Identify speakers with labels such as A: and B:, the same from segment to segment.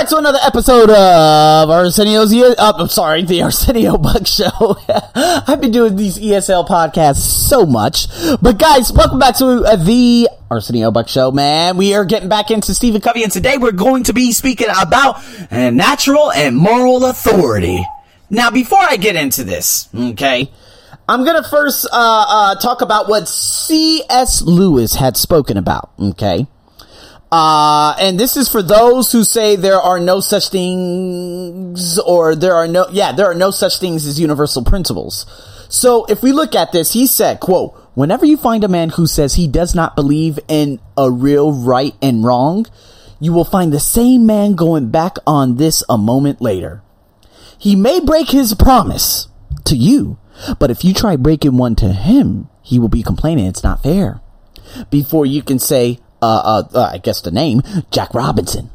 A: back to another episode of Arsenio's. E- uh, I'm sorry, the Arsenio Buck Show. I've been doing these ESL podcasts so much, but guys, welcome back to uh, the Arsenio Buck Show. Man, we are getting back into Stephen Covey, and today we're going to be speaking about natural and moral authority. Now, before I get into this, okay, I'm gonna first uh, uh, talk about what C.S. Lewis had spoken about. Okay. Uh, and this is for those who say there are no such things or there are no, yeah, there are no such things as universal principles. So if we look at this, he said, quote, whenever you find a man who says he does not believe in a real right and wrong, you will find the same man going back on this a moment later. He may break his promise to you, but if you try breaking one to him, he will be complaining it's not fair. Before you can say, uh, uh, uh, I guess the name, Jack Robinson.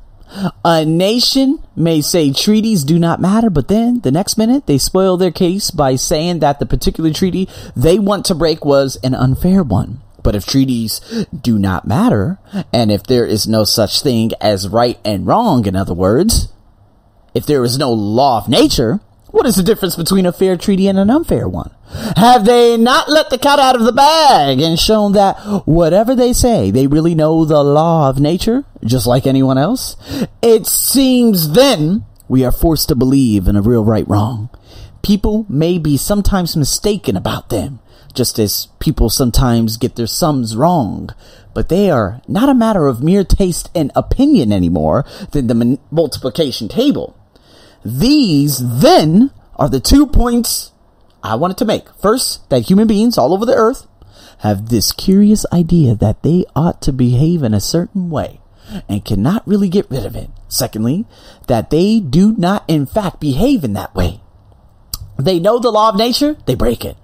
A: A nation may say treaties do not matter, but then the next minute they spoil their case by saying that the particular treaty they want to break was an unfair one. But if treaties do not matter, and if there is no such thing as right and wrong, in other words, if there is no law of nature, what is the difference between a fair treaty and an unfair one? Have they not let the cat out of the bag and shown that whatever they say, they really know the law of nature, just like anyone else? It seems then we are forced to believe in a real right wrong. People may be sometimes mistaken about them, just as people sometimes get their sums wrong, but they are not a matter of mere taste and opinion anymore than the multiplication table. These then are the two points I wanted to make. First, that human beings all over the earth have this curious idea that they ought to behave in a certain way and cannot really get rid of it. Secondly, that they do not in fact behave in that way. They know the law of nature, they break it.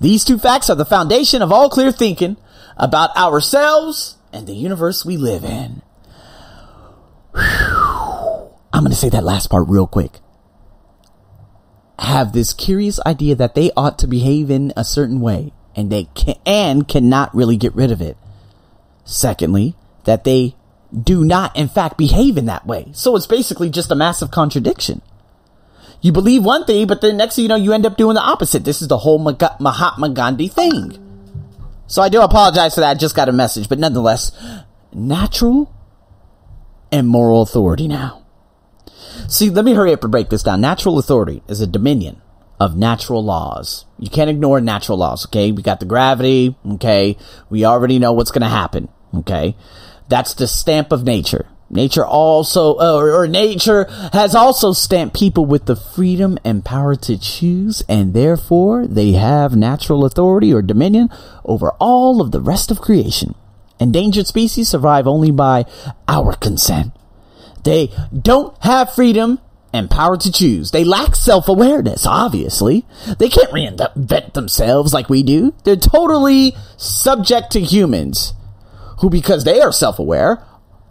A: These two facts are the foundation of all clear thinking about ourselves and the universe we live in. Whew. I'm going to say that last part real quick have this curious idea that they ought to behave in a certain way and they can and cannot really get rid of it. Secondly, that they do not in fact behave in that way. So it's basically just a massive contradiction. You believe one thing, but then next thing you know, you end up doing the opposite. This is the whole Mahatma Gandhi thing. So I do apologize for that. I just got a message, but nonetheless, natural and moral authority now. See, let me hurry up and break this down. Natural authority is a dominion of natural laws. You can't ignore natural laws, okay? We got the gravity, okay? We already know what's going to happen, okay? That's the stamp of nature. Nature also, uh, or, or, nature has also stamped people with the freedom and power to choose, and therefore they have natural authority or dominion over all of the rest of creation. Endangered species survive only by our consent. They don't have freedom and power to choose. They lack self-awareness, obviously. They can't reinvent themselves like we do. They're totally subject to humans who, because they are self-aware,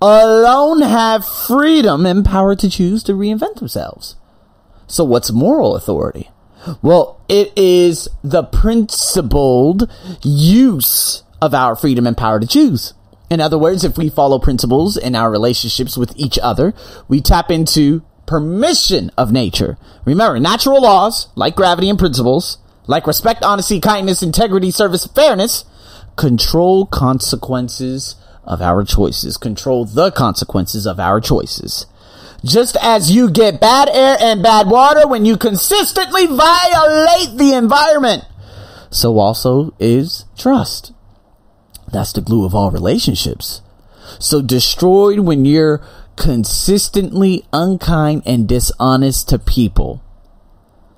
A: alone have freedom and power to choose to reinvent themselves. So what's moral authority? Well, it is the principled use of our freedom and power to choose. In other words, if we follow principles in our relationships with each other, we tap into permission of nature. Remember, natural laws, like gravity and principles, like respect, honesty, kindness, integrity, service, fairness, control consequences of our choices. Control the consequences of our choices. Just as you get bad air and bad water when you consistently violate the environment, so also is trust. That's the glue of all relationships. So destroyed when you're consistently unkind and dishonest to people.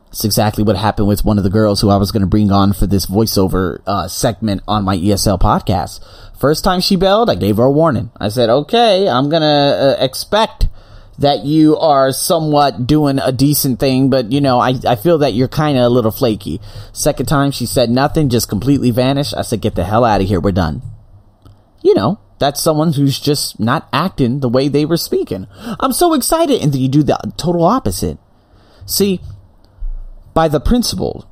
A: It's exactly what happened with one of the girls who I was going to bring on for this voiceover uh, segment on my ESL podcast. First time she bailed, I gave her a warning. I said, okay, I'm going to uh, expect that you are somewhat doing a decent thing, but you know, I, I feel that you're kind of a little flaky. Second time she said nothing, just completely vanished. I said, get the hell out of here. We're done. You know, that's someone who's just not acting the way they were speaking. I'm so excited. And then you do the total opposite. See, by the principle,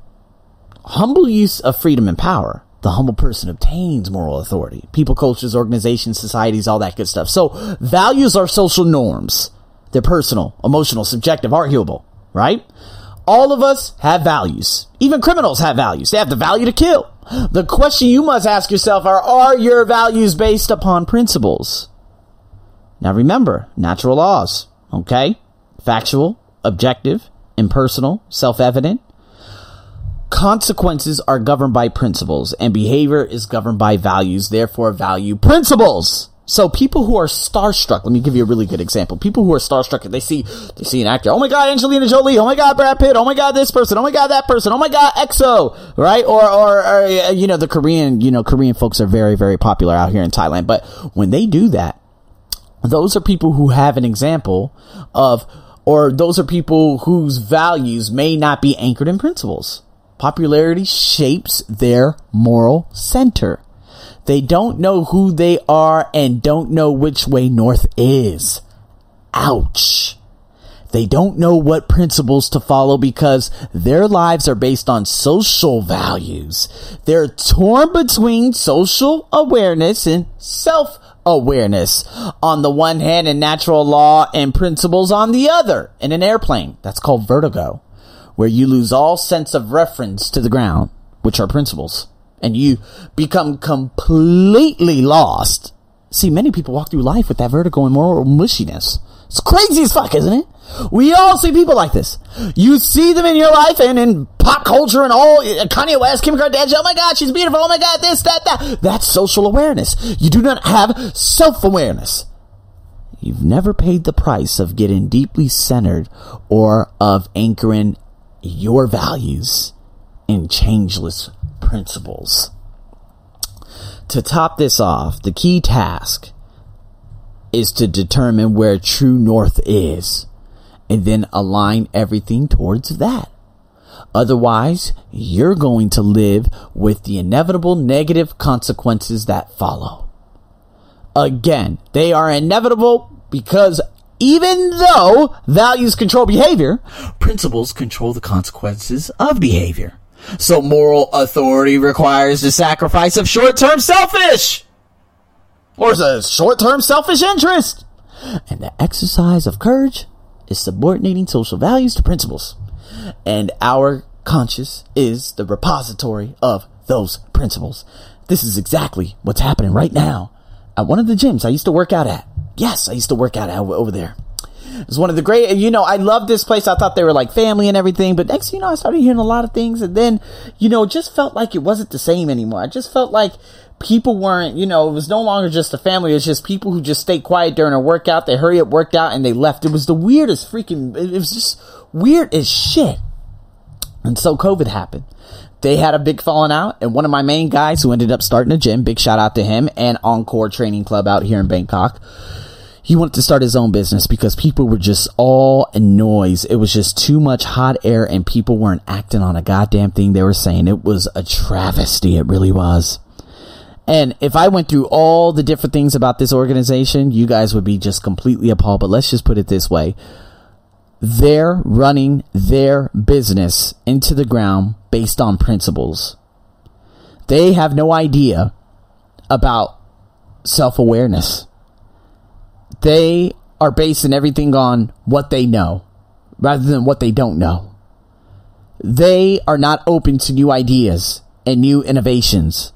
A: humble use of freedom and power, the humble person obtains moral authority. People, cultures, organizations, societies, all that good stuff. So values are social norms They're personal, emotional, subjective, arguable, right? All of us have values. Even criminals have values. They have the value to kill. The question you must ask yourself are, are your values based upon principles? Now remember, natural laws, okay? Factual, objective, impersonal, self-evident. Consequences are governed by principles and behavior is governed by values, therefore value principles. So people who are starstruck, let me give you a really good example. People who are starstruck, they see, they see an actor. Oh my God, Angelina Jolie. Oh my God, Brad Pitt. Oh my God, this person. Oh my God, that person. Oh my God, EXO. Right? Or, or, or, you know, the Korean, you know, Korean folks are very, very popular out here in Thailand. But when they do that, those are people who have an example of, or those are people whose values may not be anchored in principles. Popularity shapes their moral center. They don't know who they are and don't know which way north is. Ouch. They don't know what principles to follow because their lives are based on social values. They're torn between social awareness and self awareness on the one hand and natural law and principles on the other in an airplane. That's called vertigo, where you lose all sense of reference to the ground, which are principles and you become completely lost. See, many people walk through life with that vertigo and moral mushiness. It's crazy as fuck, isn't it? We all see people like this. You see them in your life and in pop culture and all, uh, Kanye West, Kim Kardashian, oh my god, she's beautiful, oh my god, this, that, that. That's social awareness. You do not have self-awareness. You've never paid the price of getting deeply centered or of anchoring your values in changeless principles. To top this off, the key task is to determine where true north is and then align everything towards that. Otherwise, you're going to live with the inevitable negative consequences that follow. Again, they are inevitable because even though values control behavior, principles control the consequences of behavior. So moral authority requires the sacrifice of short-term selfish or a short-term selfish interest. And the exercise of courage is subordinating social values to principles. And our conscience is the repository of those principles. This is exactly what's happening right now at one of the gyms I used to work out at. Yes, I used to work out over there. It's one of the great, you know, I love this place. I thought they were like family and everything, but next, you know, I started hearing a lot of things and then, you know, just felt like it wasn't the same anymore. I just felt like people weren't, you know, it was no longer just a family. It was just people who just stayed quiet during a workout. They hurry up, worked out, and they left. It was the weirdest freaking, it was just weird as shit. And so COVID happened. They had a big falling out, and one of my main guys who ended up starting a gym, big shout out to him, and Encore Training Club out here in Bangkok he wanted to start his own business because people were just all noise. It was just too much hot air and people weren't acting on a goddamn thing they were saying. It was a travesty. It really was. And if I went through all the different things about this organization, you guys would be just completely appalled. But let's just put it this way. They're running their business into the ground based on principles. They have no idea about self awareness they are basing everything on what they know rather than what they don't know. They are not open to new ideas and new innovations.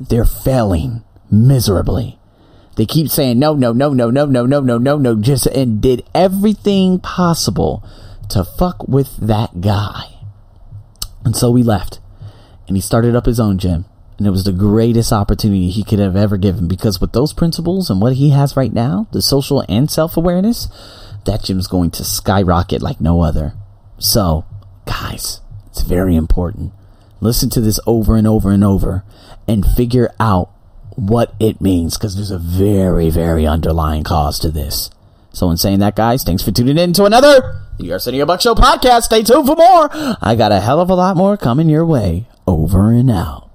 A: They're failing miserably. They keep saying no, no, no, no, no, no, no, no, no, no, just and did everything possible to fuck with that guy. And so we left and he started up his own gym and it was the greatest opportunity he could have ever given because with those principles and what he has right now, the social and self-awareness, that gym's going to skyrocket like no other. So, guys, it's very important. Listen to this over and over and over and figure out what it means because there's a very, very underlying cause to this. So in saying that, guys, thanks for tuning in to another The Arsenio Buck Show podcast. Stay tuned for more. I got a hell of a lot more coming your way. Over and out.